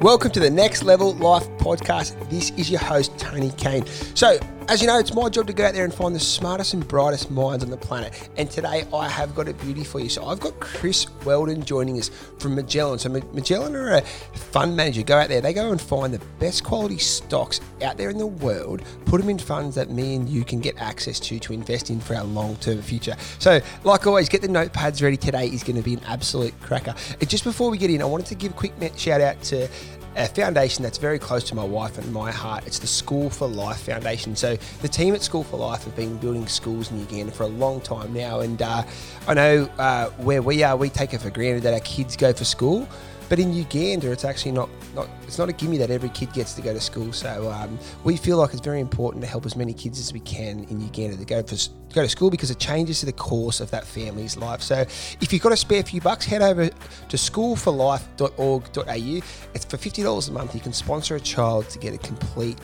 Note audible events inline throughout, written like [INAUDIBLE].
Welcome to the Next Level Life podcast. This is your host, Tony Kane. So, as you know, it's my job to go out there and find the smartest and brightest minds on the planet. And today I have got a beauty for you. So, I've got Chris Wheldon joining us from Magellan. So, Magellan are a fund manager. Go out there, they go and find the best quality stocks out there in the world, put them in funds that me and you can get access to to invest in for our long term future. So, like always, get the notepads ready. Today is going to be an absolute cracker. Just before we get in, I wanted to give a quick shout out to a foundation that's very close to my wife and my heart. It's the School for Life Foundation. So the team at School for Life have been building schools in Uganda for a long time now, and uh, I know uh, where we are, we take it for granted that our kids go for school. But in Uganda, it's actually not, not it's not a gimme that every kid gets to go to school. So um, we feel like it's very important to help as many kids as we can in Uganda to go for to go to school because it changes the course of that family's life. So if you've got a spare few bucks, head over to schoolforlife.org.au. It's for fifty dollars a month. You can sponsor a child to get a complete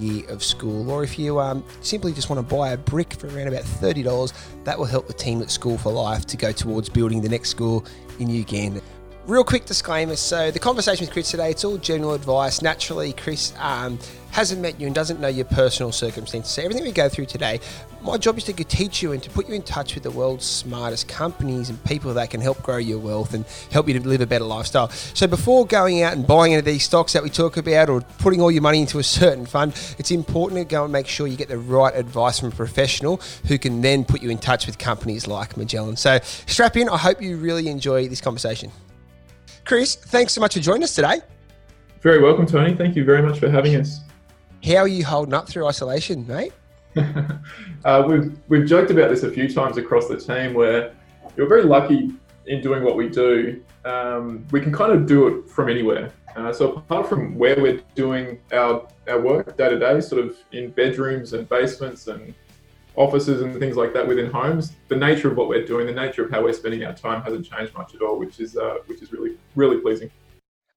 year of school. Or if you um, simply just want to buy a brick for around about $30, that will help the team at School for Life to go towards building the next school in Uganda. Real quick disclaimer. So the conversation with Chris today, it's all general advice. Naturally, Chris um, hasn't met you and doesn't know your personal circumstances. So everything we go through today, my job is to teach you and to put you in touch with the world's smartest companies and people that can help grow your wealth and help you to live a better lifestyle. So before going out and buying any of these stocks that we talk about or putting all your money into a certain fund, it's important to go and make sure you get the right advice from a professional who can then put you in touch with companies like Magellan. So strap in. I hope you really enjoy this conversation. Chris, thanks so much for joining us today. Very welcome, Tony. Thank you very much for having us. How are you holding up through isolation, mate? [LAUGHS] uh, we've we've joked about this a few times across the team where you're very lucky in doing what we do. Um, we can kind of do it from anywhere. Uh, so apart from where we're doing our our work day to day, sort of in bedrooms and basements and offices and things like that within homes, the nature of what we're doing, the nature of how we're spending our time hasn't changed much at all, which is uh, which is really really pleasing.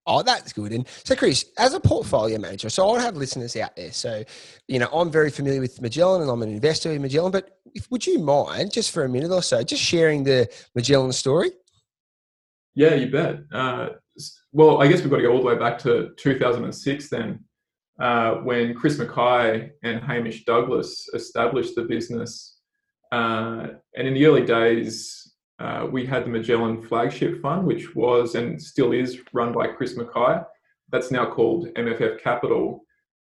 Oh, that's good. And so, Chris, as a portfolio manager, so I'll have listeners out there. So, you know, I'm very familiar with Magellan and I'm an investor in Magellan. But if, would you mind, just for a minute or so, just sharing the Magellan story? Yeah, you bet. Uh, well, I guess we've got to go all the way back to 2006 then uh, when Chris Mackay and Hamish Douglass established the business. Uh, and in the early days, uh, we had the Magellan Flagship Fund, which was and still is run by Chris Mackay. That's now called MFF Capital.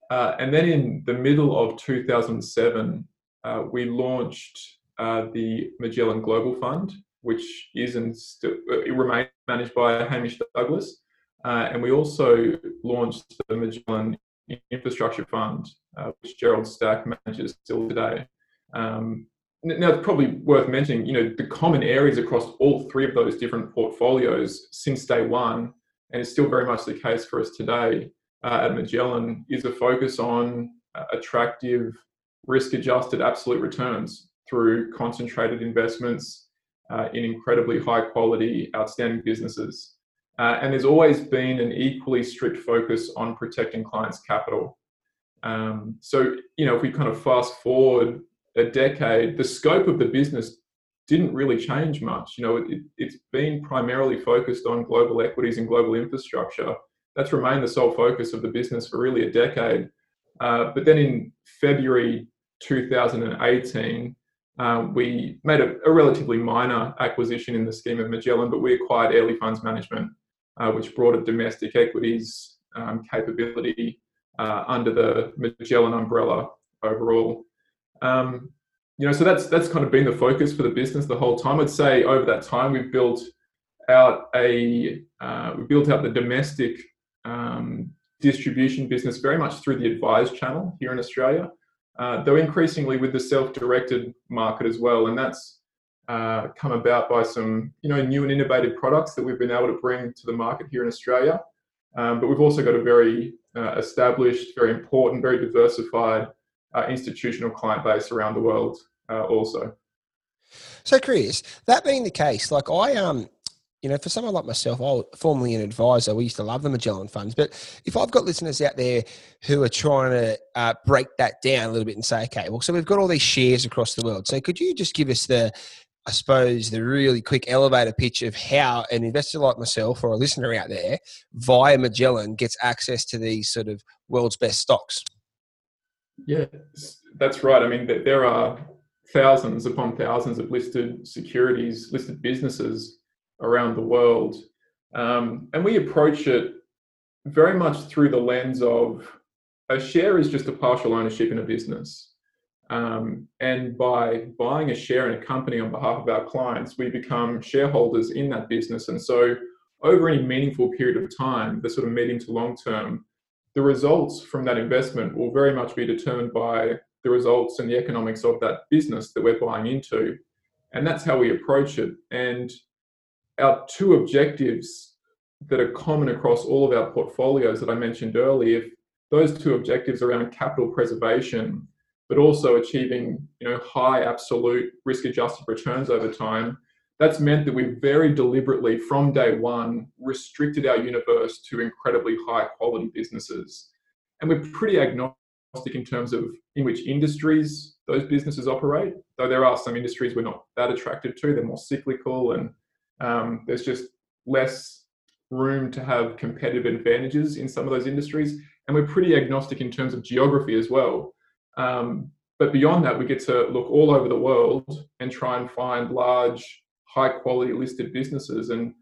Uh, and then in the middle of 2007, uh, we launched the Magellan Global Fund, which is and still remains managed by Hamish Douglass. Uh, and we also launched the Magellan infrastructure fund, uh, which Gerald Stack manages still today. Um, now, it's probably worth mentioning, you know, the common areas across all three of those different portfolios since day one, and it's still very much the case for us today uh, at Magellan, is a focus on uh, attractive, risk-adjusted absolute returns through concentrated investments uh, in incredibly high-quality, outstanding businesses. Uh, and there's always been an equally strict focus on protecting clients' capital. Um, so, you know, if we kind of fast forward a decade, the scope of the business didn't really change much. You know, it, has been primarily focused on global equities and global infrastructure. That's remained the sole focus of the business for really a decade. Uh, but then in February 2018, uh, we made a, a, relatively minor acquisition in the scheme of Magellan, but we acquired Airlie Funds Management, uh, which brought a domestic equities um, capability uh, under the Magellan umbrella overall. Um, you know, so that's that's kind of been the focus for the business the whole time. I'd say over that time we've built out a uh, we built out the domestic um, distribution business very much through the advised channel here in Australia, uh, though increasingly with the self-directed market as well, and that's uh, come about by some you know new and innovative products that we've been able to bring to the market here in Australia. Um, but we've also got a very uh, established, very important, very diversified uh, institutional client base around the world uh, also. So, Chris, that being the case, like I um, you know, for someone like myself, I was formerly an advisor. We used to love the Magellan funds, but if I've got listeners out there who are trying to uh, break that down a little bit and say, okay, well, so we've got all these shares across the world. So, could you just give us the I suppose, the really quick elevator pitch of how an investor like myself or a listener out there via Magellan gets access to these sort of world's best stocks. Yeah, that's right. I mean, there are thousands upon thousands of listed securities, listed businesses around the world. Um, and we approach it very much through the lens of a share is just a partial ownership in a business. Um, and by buying a share in a company on behalf of our clients, we become shareholders in that business. And so, over any meaningful period of time, the sort of medium to long term, the results from that investment will very much be determined by the results and the economics of that business that we're buying into. And that's how we approach it. And our two objectives that are common across all of our portfolios that I mentioned earlier, if those two objectives around capital preservation, but also achieving you know high absolute risk adjusted returns over time, that's meant that we've very deliberately from day one restricted our universe to incredibly high quality businesses. And we're pretty agnostic in terms of in which industries those businesses operate, though there are some industries we're not that attracted to. They're more cyclical and um, there's just less room to have competitive advantages in some of those industries. And we're pretty agnostic in terms of geography as well. Um, but beyond that, we get to look all over the world and try and find large, high quality listed businesses. And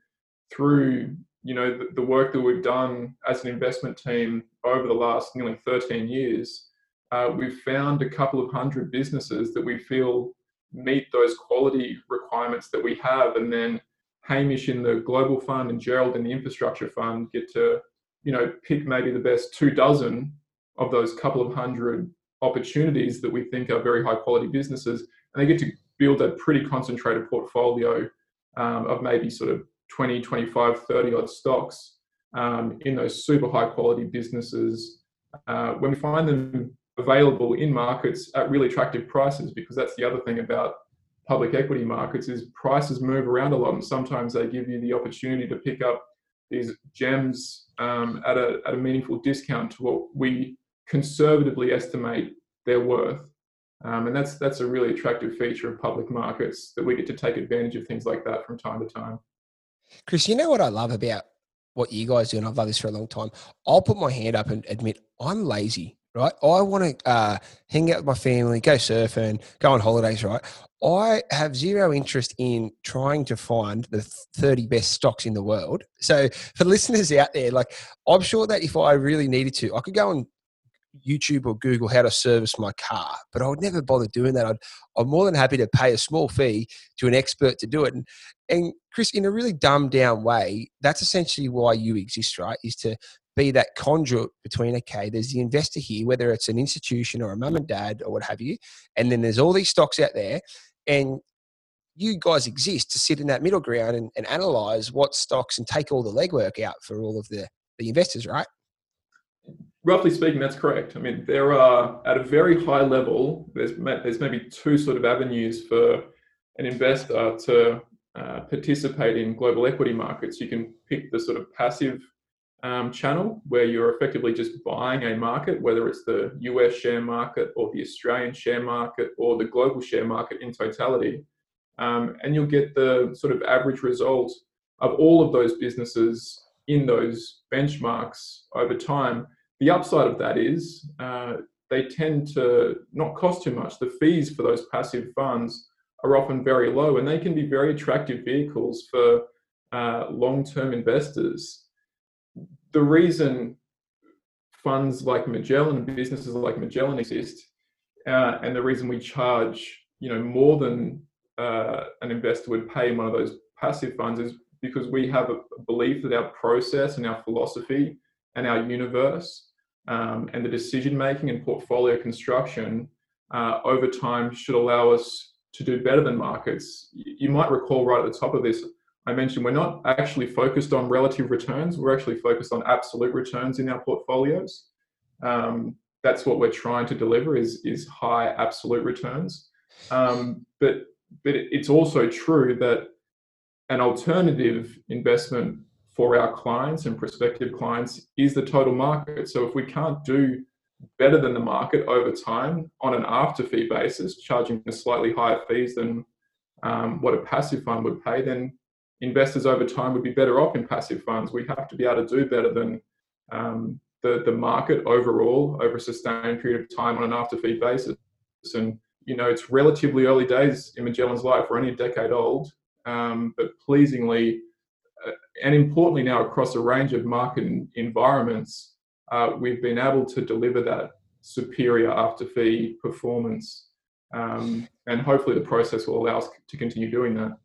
through you know the, the, work that we've done as an investment team over the last nearly 13 years, uh, we've found a couple of hundred businesses that we feel meet those quality requirements that we have, and then Hamish in the global fund and Gerald in the infrastructure fund get to you know pick maybe the best two dozen of those couple of hundred opportunities that we think are very high quality businesses, and they get to build a pretty concentrated portfolio um, of maybe sort of 20, 25, 30 odd stocks um, in those super high quality businesses. Uh, when we find them available in markets at really attractive prices, because that's the other thing about public equity markets is prices move around a lot and sometimes they give you the opportunity to pick up these gems um, at, a, at a meaningful discount to what we conservatively estimate their worth. Um, and that's that's a really attractive feature of public markets that we get to take advantage of things like that from time to time. Chris, you know what I love about what you guys do, and I've loved this for a long time. I'll put my hand up and admit I'm lazy, right? I want to uh, hang out with my family, go surfing, go on holidays, right? I have zero interest in trying to find the 30 best stocks in the world. So for listeners out there, like I'm sure that if I really needed to, I could go and YouTube or Google how to service my car, but I would never bother doing that. i am more than happy to pay a small fee to an expert to do it. And, and Chris, in a really dumbed down way, that's essentially why you exist, right? Is to be that conduit between, okay, there's the investor here, whether it's an institution or a mum and dad or what have you, and then there's all these stocks out there, and you guys exist to sit in that middle ground and, and analyze what stocks and take all the legwork out for all of the, the investors, right? Roughly speaking, that's correct. I mean, there are at a very high level, there's there's maybe two sort of avenues for an investor to uh, participate in global equity markets. You can pick the sort of passive um, channel where you're effectively just buying a market, whether it's the US share market or the Australian share market or the global share market in totality. Um, and you'll get the sort of average result of all of those businesses in those benchmarks over time the upside of that is uh, they tend to not cost too much. The fees for those passive funds are often very low, and they can be very attractive vehicles for uh, long term investors. The reason funds like Magellan and businesses like Magellan exist, uh, and the reason we charge you know more than uh, an investor would pay in one of those passive funds is because we have a belief that our process and our philosophy and our universe um, and the decision making and portfolio construction uh, over time should allow us to do better than markets. You might recall right at the top of this, I mentioned we're not actually focused on relative returns, we're actually focused on absolute returns in our portfolios. Um, that's what we're trying to deliver is, is high absolute returns. Um, but but it's also true that an alternative investment for our clients and prospective clients is the total market. So if we can't do better than the market over time on an after fee basis, charging a slightly higher fees than um, what a passive fund would pay, then investors over time would be better off in passive funds. We have to be able to do better than um, the, the market overall over a sustained period of time on an after fee basis. And, you know, it's relatively early days in Magellan's life. We're only a decade old. Um, but pleasingly, and importantly now across a range of market environments, uh, we've been able to deliver that superior after fee performance. Um, and hopefully the process will allow us to continue doing that.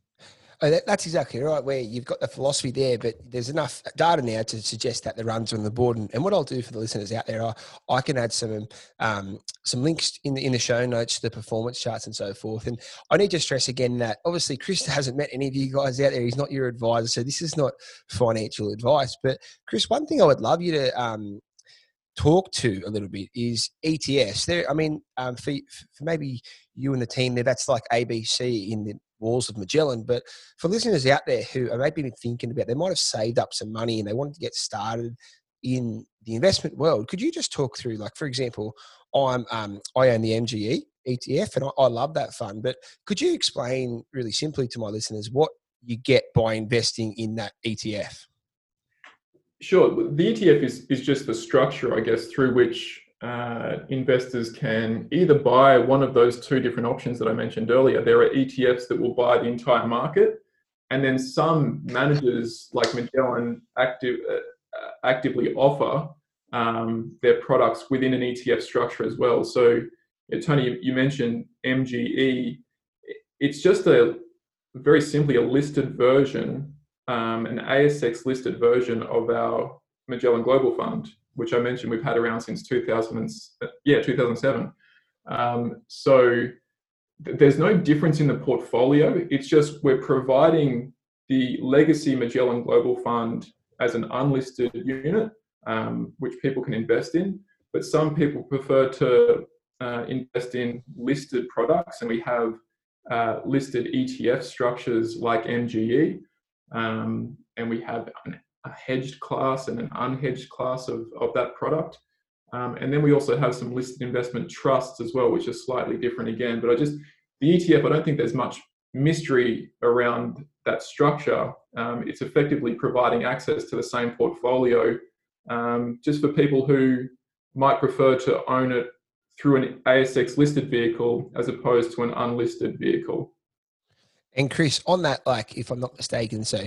Oh, that, that's exactly right. Where you've got the philosophy there, but there's enough data now to suggest that the runs are on the board. And, and what I'll do for the listeners out there, I, I can add some um, some links in the in the show notes the performance charts and so forth. And I need to stress again that obviously Chris [LAUGHS] hasn't met any of you guys out there. He's not your advisor, so this is not financial advice. But Chris, one thing I would love you to um, talk to a little bit is ETFs. There, I mean, um, for, for maybe you and the team there, that's like ABC in the walls of Magellan. But for listeners out there who are maybe thinking about, they might have saved up some money and they wanted to get started in the investment world. Could you just talk through, like, for example, I'm um, I own the MGE ETF and I, I love that fund. But could you explain really simply to my listeners what you get by investing in that ETF? Sure. The ETF is, is just the structure, I guess, through which uh, investors can either buy one of those two different options that I mentioned earlier. There are ETFs that will buy the entire market, and then some managers like Magellan active, uh, actively offer um, their products within an ETF structure as well. So, yeah, Tony, you mentioned MGE. It's just a very simply a listed version, um, an ASX listed version of our Magellan Global Fund which I mentioned we've had around since 2000 and, yeah 2007. Um, so th- there's no difference in the portfolio. It's just we're providing the legacy Magellan Global Fund as an unlisted unit, um, which people can invest in. But some people prefer to uh, invest in listed products, and we have uh, listed ETF structures like MGE, um, and we have an a hedged class and an unhedged class of, of that product. Um, and then we also have some listed investment trusts as well, which are slightly different again. But I just, the ETF, I don't think there's much mystery around that structure. Um, it's effectively providing access to the same portfolio um, just for people who might prefer to own it through an ASX listed vehicle as opposed to an unlisted vehicle. And Chris, on that, like if I'm not mistaken, so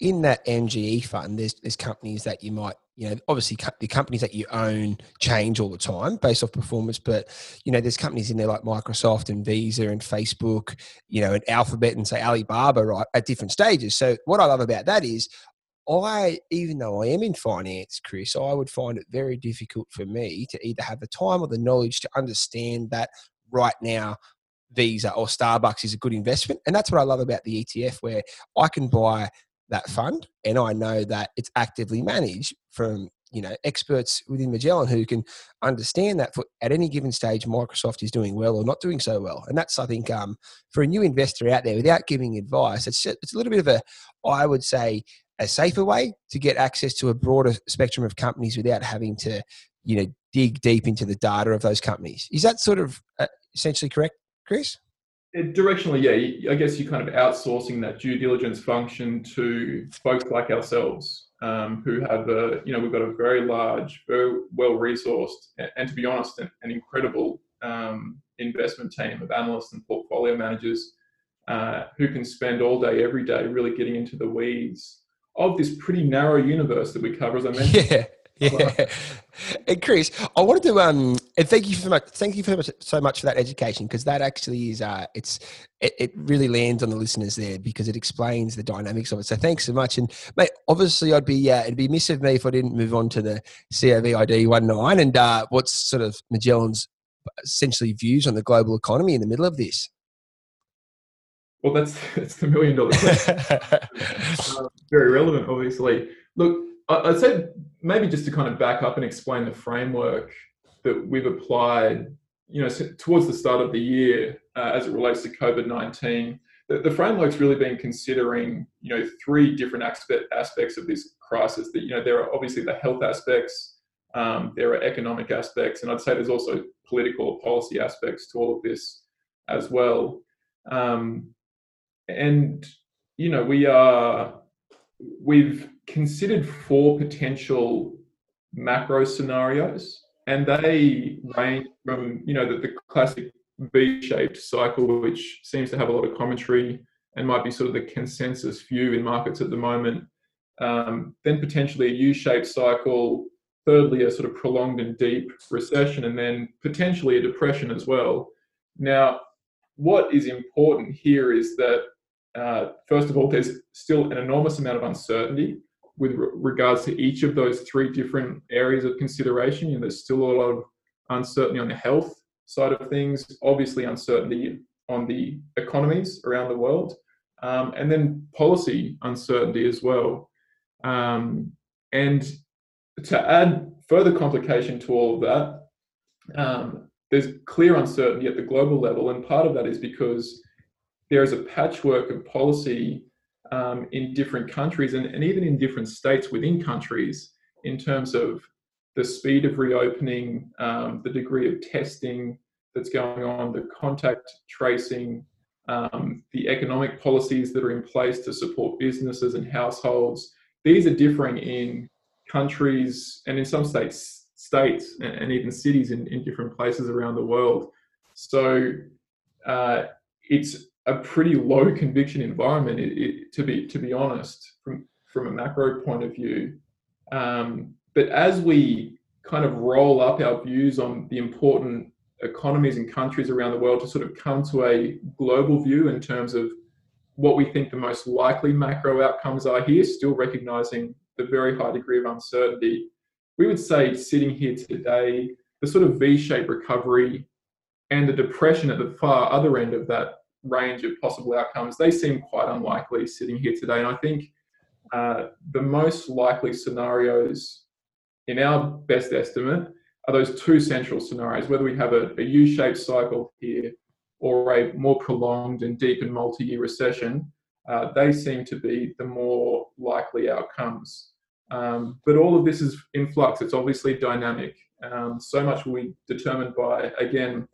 in that MGE fund, there's there's companies that you might, you know, obviously the companies that you own change all the time based off performance, but you know, there's companies in there like Microsoft and Visa and Facebook, you know, and Alphabet and say Alibaba, right, at different stages. So what I love about that is I, even though I am in finance, Chris, I would find it very difficult for me to either have the time or the knowledge to understand that right now Visa or Starbucks is a good investment. And that's what I love about the ETF, where I can buy that fund and I know that it's actively managed from you know experts within Magellan who can understand that for at any given stage Microsoft is doing well or not doing so well, and that's I think um, for a new investor out there without giving advice, it's it's a little bit of a I would say a safer way to get access to a broader spectrum of companies without having to you know dig deep into the data of those companies. Is that sort of uh, essentially correct? Chris? Directionally, yeah. I guess you're kind of outsourcing that due diligence function to folks like ourselves, um, who have a, you know, we've got a very large, very well resourced, and to be honest, an, an incredible um, investment team of analysts and portfolio managers uh, who can spend all day, every day, really getting into the weeds of this pretty narrow universe that we cover, as I mentioned. [LAUGHS] Yeah. Yeah. [LAUGHS] And Chris, I wanted to um and thank you so much thank you so much so much for that education because that actually is uh it's it, it really lands on the listeners there because it explains the dynamics of it. So thanks so much. And mate, obviously I'd be uh, it'd be miss of me if I didn't move on to the COVID 19 and uh what's sort of Magellan's essentially views on the global economy in the middle of this. Well, that's [LAUGHS] that's the million dollar question. [LAUGHS] uh, very relevant, obviously. Look, I'd say maybe just to kind of back up and explain the framework that we've applied, you know, towards the start of the year uh, as it relates to COVID nineteen. The, framework's really been considering, you know, three different aspect, aspects of this crisis. That you know, there are obviously the health aspects, um, there are economic aspects, and I'd say there's also political policy aspects to all of this as well. Um, and you know we are we've considered four potential macro scenarios, and they range from you know the, the classic V-shaped cycle, which seems to have a lot of commentary and might be sort of the consensus view in markets at the moment. Um, then potentially a U-shaped cycle. Thirdly, a sort of prolonged and deep recession, and then potentially a depression as well. Now, what is important here is that uh, first of all, there's still an enormous amount of uncertainty with re- regards to each of those three different areas of consideration. You know, there's still a lot of uncertainty on the health side of things, obviously uncertainty on the economies around the world, um, and then policy uncertainty as well. Um, and to add further complication to all of that, um, there's clear uncertainty at the global level, and part of that is because there is a patchwork of policy um, in different countries and, and even in different states within countries in terms of the speed of reopening, um, the degree of testing that's going on, the contact tracing, um, the economic policies that are in place to support businesses and households. These are differing in countries and in some states, states and, even cities in, in different places around the world. So uh, it's a pretty low conviction environment, it, it, to be to be honest, from from a macro point of view. Um, but as we kind of roll up our views on the important economies and countries around the world to sort of come to a global view in terms of what we think the most likely macro outcomes are here, still recognizing the very high degree of uncertainty. We would say, sitting here today, the sort of V shaped recovery and the depression at the far other end of that range of possible outcomes, they seem quite unlikely sitting here today. And I think uh, the most likely scenarios, in our best estimate, are those two central scenarios whether we have a a U-shaped cycle here or a more prolonged and deep and multi year recession. Uh, they seem to be the more likely outcomes. Um, but all of this is in flux. It's obviously dynamic. Um, so much will be determined by, again,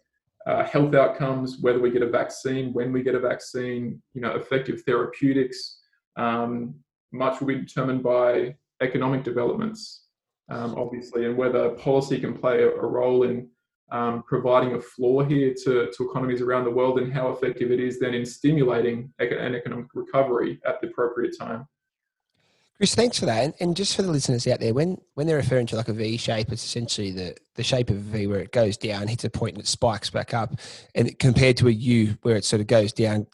uh, health outcomes, whether we get a vaccine, when we get a vaccine, you know, effective therapeutics. Um, much will be determined by economic developments, um, obviously, and whether policy can play a, a role in um, providing a floor here to, to economies around the world and how effective it is then in stimulating an economic recovery at the appropriate time. Chris, thanks for that. And, and, just for the listeners out there, when, when they're referring to like a V shape, it's essentially the, the shape of a V where it goes down, hits a point, and it spikes back up. And compared to a U where it sort of goes down,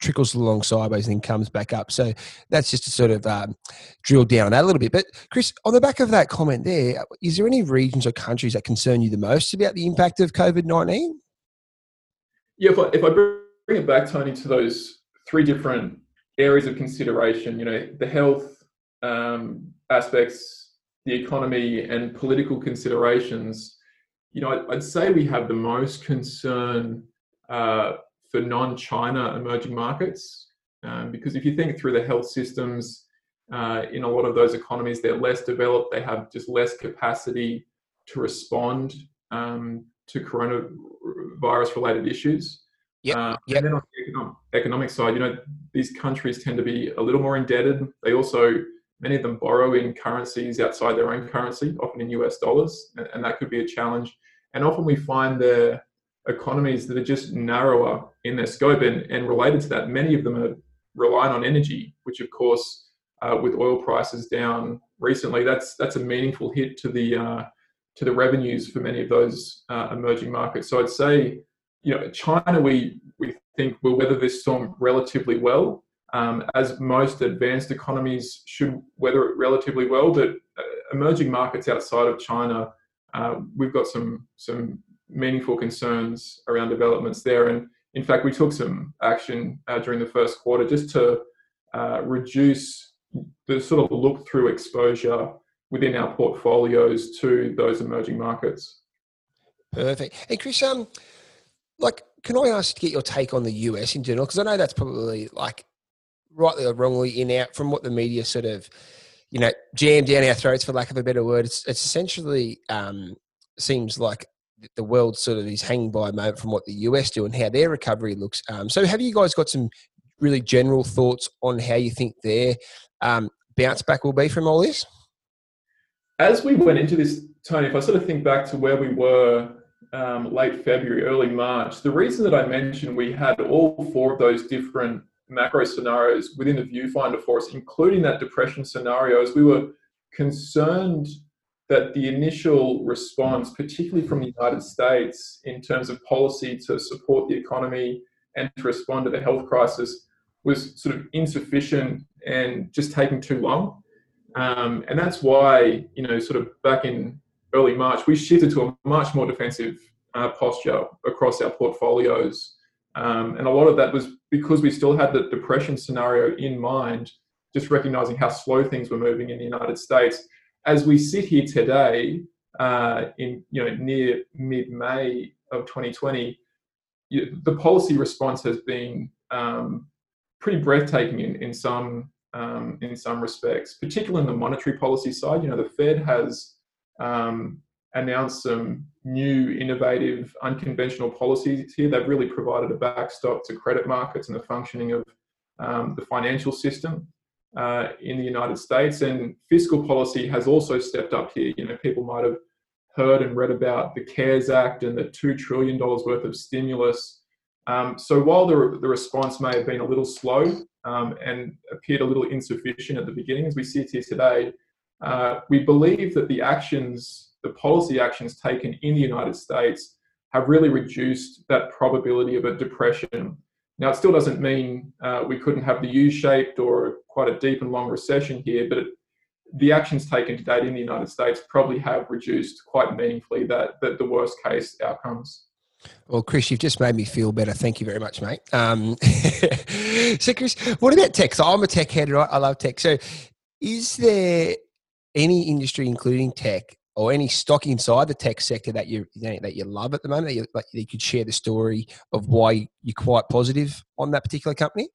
trickles along sideways, and then comes back up. So that's just to sort of um, drill down that a little bit. But Chris, on the back of that comment there, is there any regions or countries that concern you the most about the impact of COVID 19? Yeah, if I, if I bring it back, Tony, to those three different areas of consideration, you know, the health, um, aspects, the economy, and political considerations, you know, I'd say we have the most concern uh, for non-China emerging markets, um, because if you think through the health systems uh, in a lot of those economies, they're less developed. They have just less capacity to respond um, to coronavirus-related issues. Yeah. Uh, yep. And then on the economic, economic side, you know, these countries tend to be a little more indebted. They also Many of them borrow in currencies outside their own currency, often in US dollars, and that could be a challenge. And often we find their economies that are just narrower in their scope. And, and related to that, many of them are relying on energy, which of course, uh, with oil prices down recently, that's that's a meaningful hit to the uh, to the revenues for many of those uh, emerging markets. So I'd say, you know, China, we we think will weather this storm relatively well um, as most advanced economies should weather it relatively well. But uh, emerging markets outside of China, uh, we've got some some meaningful concerns around developments there. And in fact, we took some action uh, during the first quarter just to uh, reduce the sort of look through exposure within our portfolios to those emerging markets. Perfect. Hey, Chris, um, like, can I ask to get your take on the US in general? Because I know that's probably like rightly or wrongly, in out from what the media sort of, you know, jammed down our throats, for lack of a better word. It's, it's essentially um, seems like the world sort of is hanging by a moment from what the US do and how their recovery looks. Um, so, have you guys got some really general thoughts on how you think their um, bounce back will be from all this? As we went into this, Tony, if I sort of think back to where we were um, late February, early March, the reason that I mentioned we had all four of those different macro scenarios within the viewfinder for us, including that depression scenario, is we were concerned that the initial response, particularly from the United States, in terms of policy to support the economy and to respond to the health crisis, was sort of insufficient and just taking too long. Um, and that's why, you know, sort of back in early March, we shifted to a much more defensive uh, posture across our portfolios. Um, and a lot of that was because we still had the depression scenario in mind, just recognizing how slow things were moving in the United States. As we sit here today, uh, in you know near mid-May of 2020, you, the policy response has been um, pretty breathtaking in, in some um, in some respects, particularly in the monetary policy side. You know, the Fed has um, announced some new, innovative, unconventional policies here. They've really provided a backstop to credit markets and the functioning of um, the financial system uh, in the United States. And fiscal policy has also stepped up here. You know, people might have heard and read about the CARES Act and the $2 trillion worth of stimulus. Um, so while the, the response may have been a little slow um, and appeared a little insufficient at the beginning, as we see it here today, uh, we believe that the actions, the policy actions taken in the United States, have really reduced that probability of a depression. Now, it still doesn't mean uh, we couldn't have the U shaped or quite a deep and long recession here, but it, the actions taken to date in the United States probably have reduced quite meaningfully that, that the worst case outcomes. Well, Chris, you've just made me feel better. Thank you very much, mate. Um, [LAUGHS] so, Chris, what about tech? So, I'm a tech head, right? I love tech. So, is there any industry, including tech, or any stock inside the tech sector that you, you know, that you love at the moment that you, you could share the story of why you're quite positive on that particular company?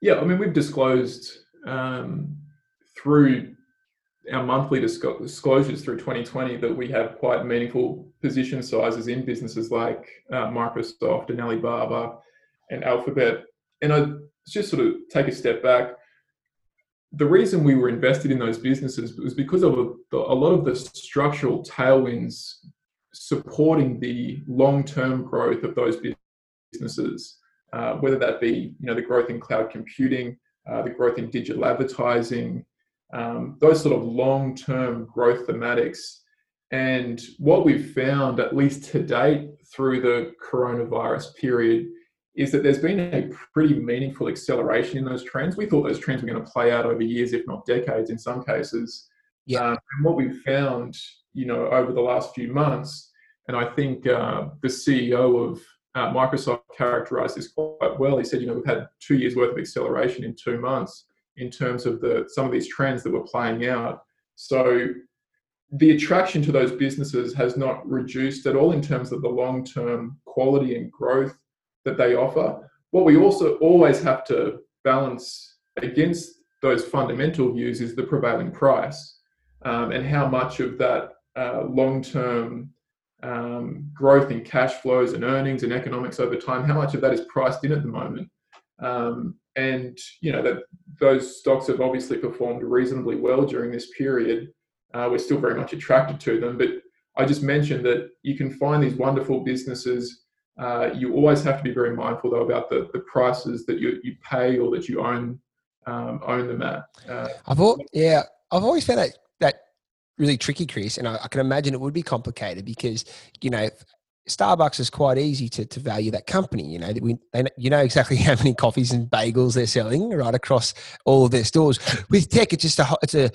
Yeah, I mean, we've disclosed um, through our monthly disclosures through 2020 that we have quite meaningful position sizes in businesses like uh, Microsoft and Alibaba and Alphabet. And I just sort of take a step back the reason we were invested in those businesses was because of a, a lot of the structural tailwinds supporting the long-term growth of those businesses, uh, whether that be you know the growth in cloud computing, uh, the growth in digital advertising, um, those sort of long-term growth thematics. And what we've found, at least to date, through the coronavirus period, is that there's been a pretty meaningful acceleration in those trends. We thought those trends were going to play out over years, if not decades, in some cases. Yeah. Um, and what we've found, you know, over the last few months, and I think uh, the CEO of uh, Microsoft characterized this quite well. He said, you know, we've had two years worth of acceleration in two months in terms of the some of these trends that were playing out. So the attraction to those businesses has not reduced at all in terms of the long-term quality and growth that they offer. What we also always have to balance against those fundamental views is the prevailing price um, and how much of that uh, long term um, growth in cash flows and earnings and economics over time, how much of that is priced in at the moment. Um, and you know that those stocks have obviously performed reasonably well during this period. Uh, we're still very much attracted to them, but I just mentioned that you can find these wonderful businesses uh, you always have to be very mindful though about the, the prices that you, you pay or that you own um, own them at. Uh, I've all, yeah, I've always found that that really tricky, Chris, and I, I, can imagine it would be complicated because you know Starbucks is quite easy to, to value that company. You know, we, they, you know exactly [LAUGHS] how many coffees and bagels they're selling right across all of their stores. With tech, it's just a, it's a,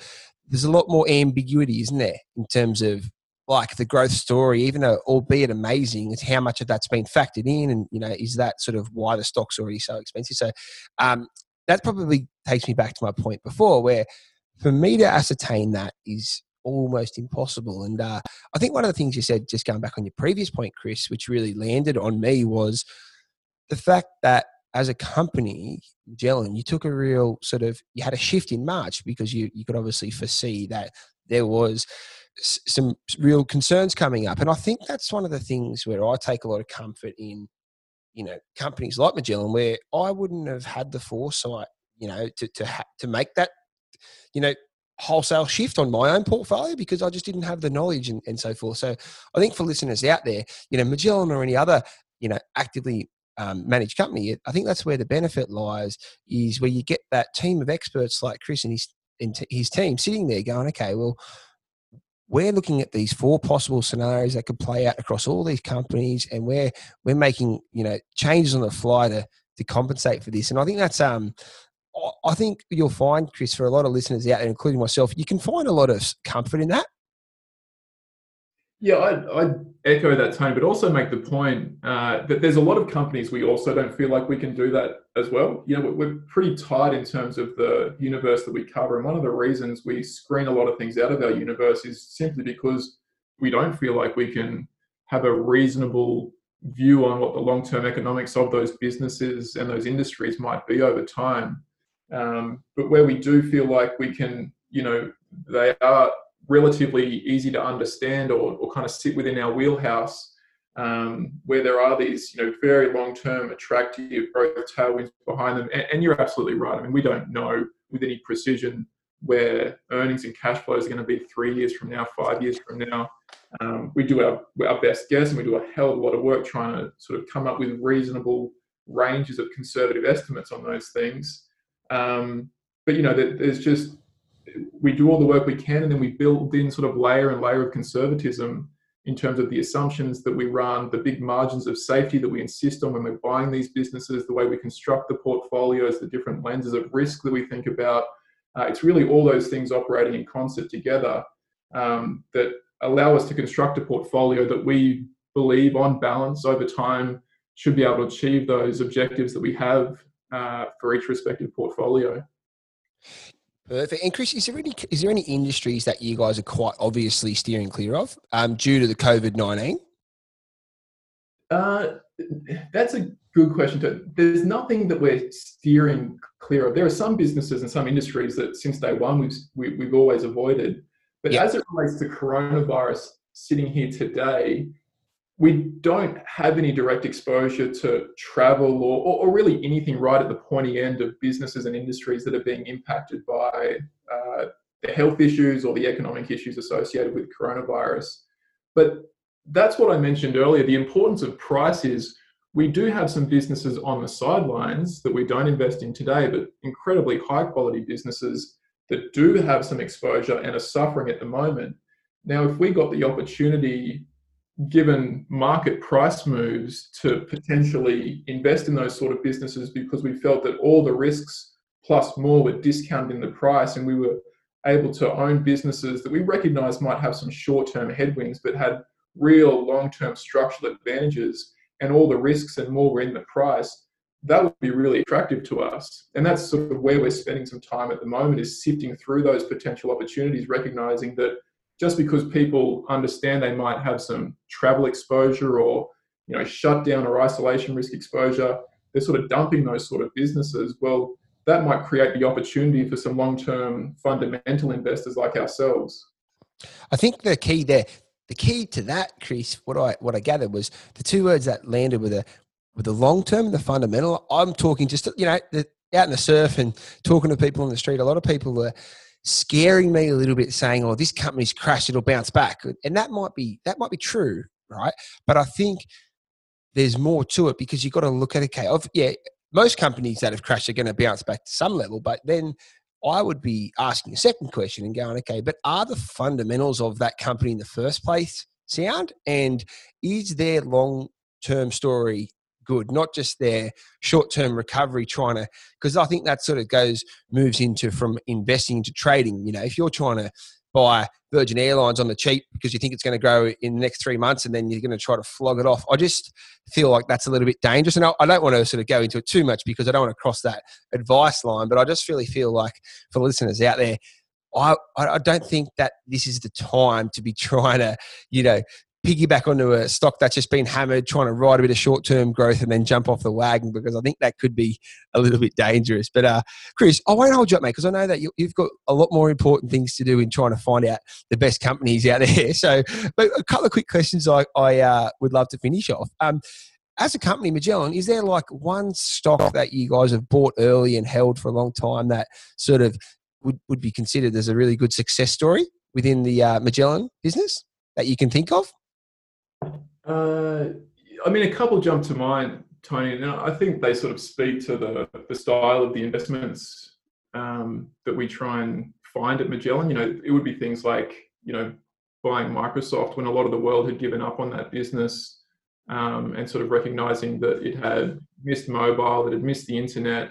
there's a lot more ambiguity, isn't there, in terms of like the growth story, even though albeit amazing, is how much of that's been factored in, and you know, is that sort of why the stock's already so expensive? So um, that probably takes me back to my point before, where for me to ascertain that is almost impossible. And uh, I think one of the things you said, just going back on your previous point, Chris, which really landed on me was the fact that as a company, Magellan, you took a real sort of you had a shift in March because you you could obviously foresee that there was some real concerns coming up. And I think that's one of the things where I take a lot of comfort in you know companies like Magellan where I wouldn't have had the foresight, you know, to to ha- to make that, you know, wholesale shift on my own portfolio because I just didn't have the knowledge and, and so forth. So I think for listeners out there, you know, Magellan or any other, you know, actively um, managed company, I think that's where the benefit lies is where you get that team of experts like Chris and his, and his team sitting there going, okay, well, we're looking at these four possible scenarios that could play out across all these companies and we're we're making you know changes on the fly to to compensate for this. And i think that's um i think you'll find chris for a lot of listeners out there including myself you can find a lot of comfort in that yeah, I'd, I'd, echo that tone, but also make the point uh, that there's a lot of companies we also don't feel like we can do that as well. You know, we're pretty tight in terms of the universe that we cover. And one of the reasons we screen a lot of things out of our universe is simply because we don't feel like we can have a reasonable view on what the long term economics of those businesses and those industries might be over time. Um, but where we do feel like we can, you know, they are relatively easy to understand or, or kind of sit within our wheelhouse um, where there are these you know very long-term attractive growth tailwinds behind them. And, and, you're absolutely right. I mean we don't know with any precision where earnings and cash flows are going to be three years from now five years from now. Um, we do our, our best guess and we do a hell of a lot of work trying to sort of come up with reasonable ranges of conservative estimates on those things. Um, but you know there's just we do all the work we can, and then we build in sort of layer and layer of conservatism in terms of the assumptions that we run, the big margins of safety that we insist on when we're buying these businesses, the way we construct the portfolios, the different lenses of risk that we think about. Uh, it's really all those things operating in concert together um, that allow us to construct a portfolio that we believe on balance over time should be able to achieve those objectives that we have uh, for each respective portfolio. Perfect. And Chris, is there any is there any industries that you guys are quite obviously steering clear of um, due to the COVID nineteen? Uh, that's a good question. To, there's nothing that we're steering clear of. There are some businesses and some industries that since day one we've we, have we have always avoided. But yep. as it relates to coronavirus, sitting here today, we don't have any direct exposure to travel or, or, or, really anything right at the pointy end of businesses and industries that are being impacted by uh, the health issues or the economic issues associated with coronavirus. But that's what I mentioned earlier. The importance of price is we do have some businesses on the sidelines that we don't invest in today, but incredibly high quality businesses that do have some exposure and are suffering at the moment. Now, if we got the opportunity given market price moves to potentially invest in those sort of businesses because we felt that all the risks plus more were discounted in the price and we were able to own businesses that we recognized might have some short-term headwinds but had real long-term structural advantages and all the risks and more were in the price that would be really attractive to us. And that's sort of where we're spending some time at the moment is sifting through those potential opportunities recognizing that just because people understand they might have some travel exposure or you know shutdown or isolation risk exposure they're sort of dumping those sort of businesses well that might create the opportunity for some long-term fundamental investors like ourselves. I think the key there the key to that chris what i what i gathered was the two words that landed with a with the long term and the fundamental. I'm talking just you know the, out in the surf and talking to people on the street a lot of people are scaring me a little bit saying oh this company's crashed it'll bounce back. And that might be that might be true right? But i think there's more to it because you've got to look at okay of yeah most companies that have crashed are going to bounce back to some level but then i would be asking a second question and going okay but are the fundamentals of that company in the first place sound? And is their long term story good, not just their short term recovery trying to, because I think that sort of goes, moves into from investing into trading. You know, if you're trying to buy Virgin Airlines on the cheap because you think it's going to grow in the next three months and then you're going to try to flog it off. I just feel like that's a little bit dangerous. And I don't want to sort of go into it too much because I don't want to cross that advice line, but I just really feel like for listeners out there, I, I don't think that this is the time to be [LAUGHS] trying to, you know, piggyback onto a stock that's just been hammered, trying to ride a bit of short term growth and then jump off the wagon because I think that could be a little bit dangerous. But uh, Chris, I won't hold you up, mate, because I know that you, have got a lot more important things to do in trying to find out the best companies out [LAUGHS] there. So, but a couple of quick questions I, I uh, would love to finish off. Um, as a company, Magellan, is there like one stock that you guys have bought early and held for a long time that sort of would, would be considered as a really good success story within the uh, Magellan business that you can think of? Uh, I mean, a couple jump to mind, Tony, and I think they sort of speak to the, the style of the investments um, that we try and find at Magellan. You know, it would be things like, you know, buying Microsoft when a lot of the world had given up on that business um, and sort of recognizing that it had missed mobile, that it had missed the internet.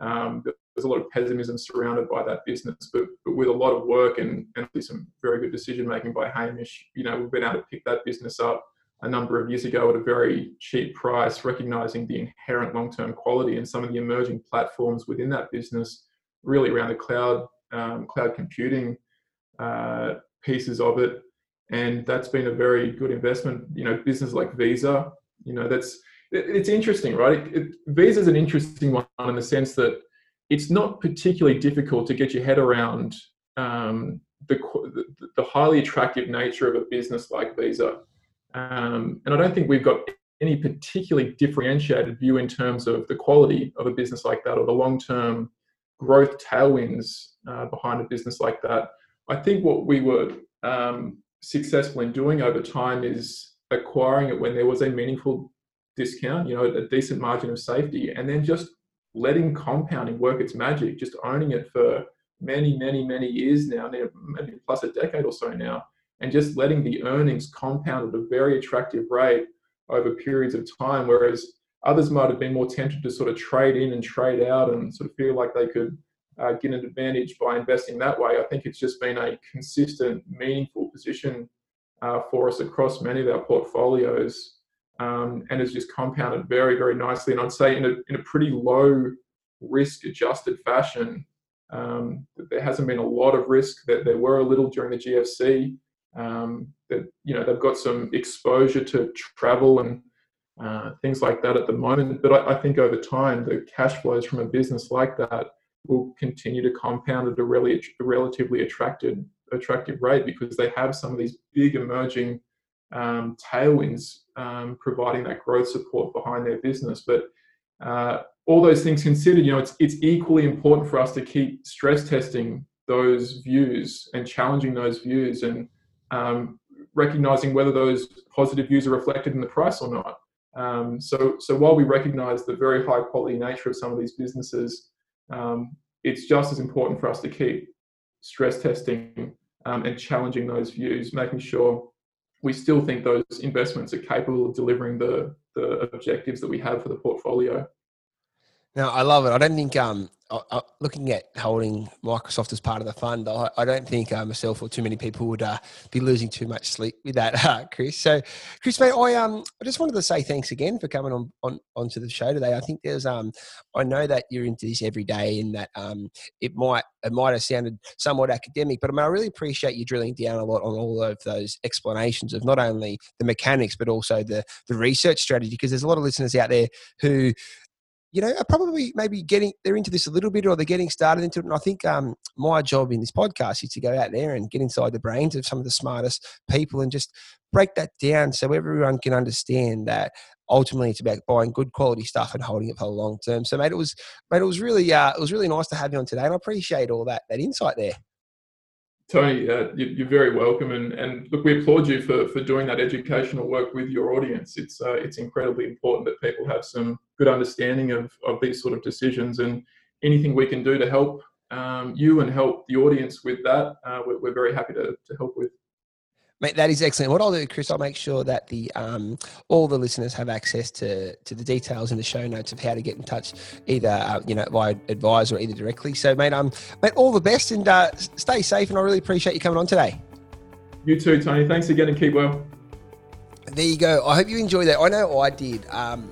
Um, there's a lot of pessimism surrounded by that business, but, but with a lot of work and, and some very good decision making by Hamish, you know, we've been able to pick that business up a number of years ago at a very cheap price, recognizing the inherent long term quality and some of the emerging platforms within that business, really around the cloud, um, cloud computing uh, pieces of it and that's been a very good investment. You know, business like Visa, you know, that's it, it's interesting, right? Visa is an interesting one in the sense that it's not particularly difficult to get your head around um, the, the highly attractive nature of a business like Visa, um, and I don't think we've got any particularly differentiated view in terms of the quality of a business like that or the long-term growth tailwinds uh, behind a business like that. I think what we were um, successful in doing over time is acquiring it when there was a meaningful discount, you know, a decent margin of safety, and then just letting compounding work its magic, just owning it for many, many, many years now, maybe plus a decade or so now, and just letting the earnings compound at a very attractive rate over periods of time. Whereas others might have been more tempted to sort of trade in and trade out and sort of feel like they could uh, get an advantage by investing that way. I think it's just been a consistent, meaningful position uh, for us across many of our portfolios um, and has just compounded very, very nicely. And I'd say in a, in a pretty low risk adjusted fashion. Um, there hasn't been a lot of risk that there were a little during the GFC. Um, that you know they've got some exposure to travel and uh, things like that at the moment. But I, I, think over time, the cash flows from a business like that will continue to compound at a really a relatively attractive attractive rate because they have some of these big emerging um, tailwinds um, providing that growth support behind their business. But uh, all those things considered, you know, it's it's equally important for us to keep stress testing those views and challenging those views and um, recognizing whether those positive views are reflected in the price or not. Um, so, so while we recognize the very high quality nature of some of these businesses, um, it's just as important for us to keep stress testing um, and challenging those views, making sure we still think those investments are capable of delivering the, the objectives that we have for the portfolio. Now, I love it. I don't think um, looking at holding Microsoft as part of the fund, I, I don't think uh, myself or too many people would uh, be losing too much sleep with that, [LAUGHS] uh, Chris. So, Chris, mate, I um, I just wanted to say thanks again for coming on, on onto the show today. I think there's um, I know that you're into this every day, and that um, it might it might have sounded somewhat academic, but I mean, I really appreciate you drilling down a lot on all of those explanations of not only the mechanics but also the the research strategy, because there's a lot of listeners out there who you know, are probably maybe getting they're into this a little bit or they're getting started into it. And I think um, my job in this podcast is to go out there and get inside the brains of some of the smartest people and just break that down so everyone can understand that ultimately it's about buying good quality stuff and holding it for the long term. So, mate, it was mate, it was really uh, it was really nice to have you on today, and I appreciate all that that insight there. Tony, uh, you, are very welcome, and, and look, we applaud you for, for doing that educational work with your audience. It's uh, it's incredibly important that people have some good understanding of, of these sort of decisions, and anything we can do to help um, you and help the audience with that, uh, we're, we're, very happy to, to help with. Mate, that is excellent. What I'll do, Chris, I'll make sure that the um, all the listeners have access to to the details in the show notes of how to get in touch, either uh, you know via advisor or either directly. So, mate, um, mate, all the best and uh, stay safe. And I really appreciate you coming on today. You too, Tony. Thanks again, and keep well. There you go. I hope you enjoyed that. I know I did. Um,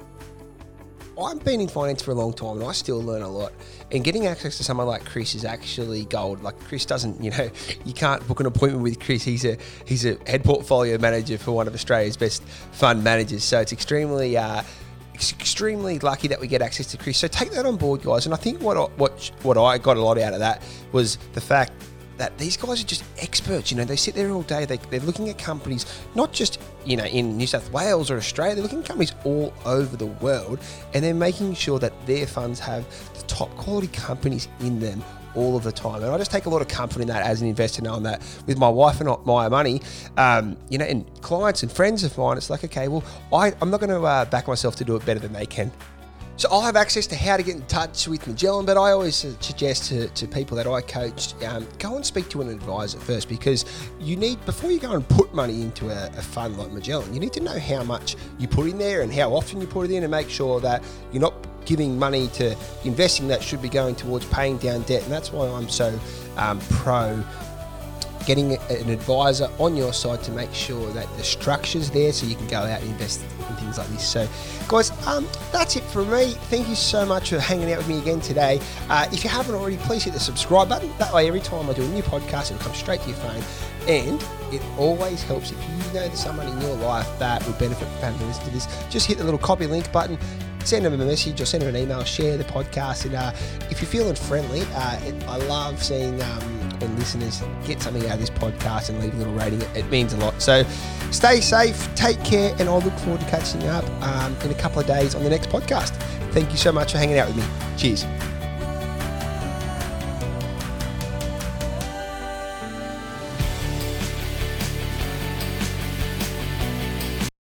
I've been in finance for a long time and I still learn a lot. And getting access to someone like Chris is actually gold. Like Chris doesn't, you know, you can't book an appointment with Chris. He's a he's a head portfolio manager for one of Australia's best fund managers. So it's extremely uh, extremely lucky that we get access to Chris. So take that on board, guys. And I think what what what I got a lot out of that was the fact that these guys are just experts. You know, they sit there all day. They, they're looking at companies, not just you know in New South Wales or Australia. They're looking at companies all over the world, and they're making sure that their funds have the top quality companies in them all of the time. And I just take a lot of comfort in that as an investor, knowing that with my wife and my money, um, you know, and clients and friends of mine, it's like, okay, well, I, I'm not going to uh, back myself to do it better than they can. So I'll have access to how to get in touch with Magellan, but I always suggest to, to people that I coach, um, go and speak to an advisor first because you need, before you go and put money into a, a, fund like Magellan, you need to know how much you put in there and how often you put it in and make sure that you're not giving money to investing that should be going towards paying down debt. And that's why I'm so um, pro getting an advisor on your side to make sure that the structure's there so you can go out and invest in things like this. So, guys, um, that's it from me. Thank you so much for hanging out with me again today. Uh, if you haven't already, please hit the subscribe button. That way, every time I do a new podcast, it'll come straight to your phone. And it always helps if you know someone in your life that would benefit from having to to this. Just hit the little copy link button send them a message or send them an email, share the podcast. And uh, if you're feeling friendly, uh, I love seeing um, when listeners get something out of this podcast and leave a little rating. It, means a lot. So stay safe, take care, and I'll look forward to catching up um, in a couple of days on the next podcast. Thank you so much for hanging out with me. Cheers.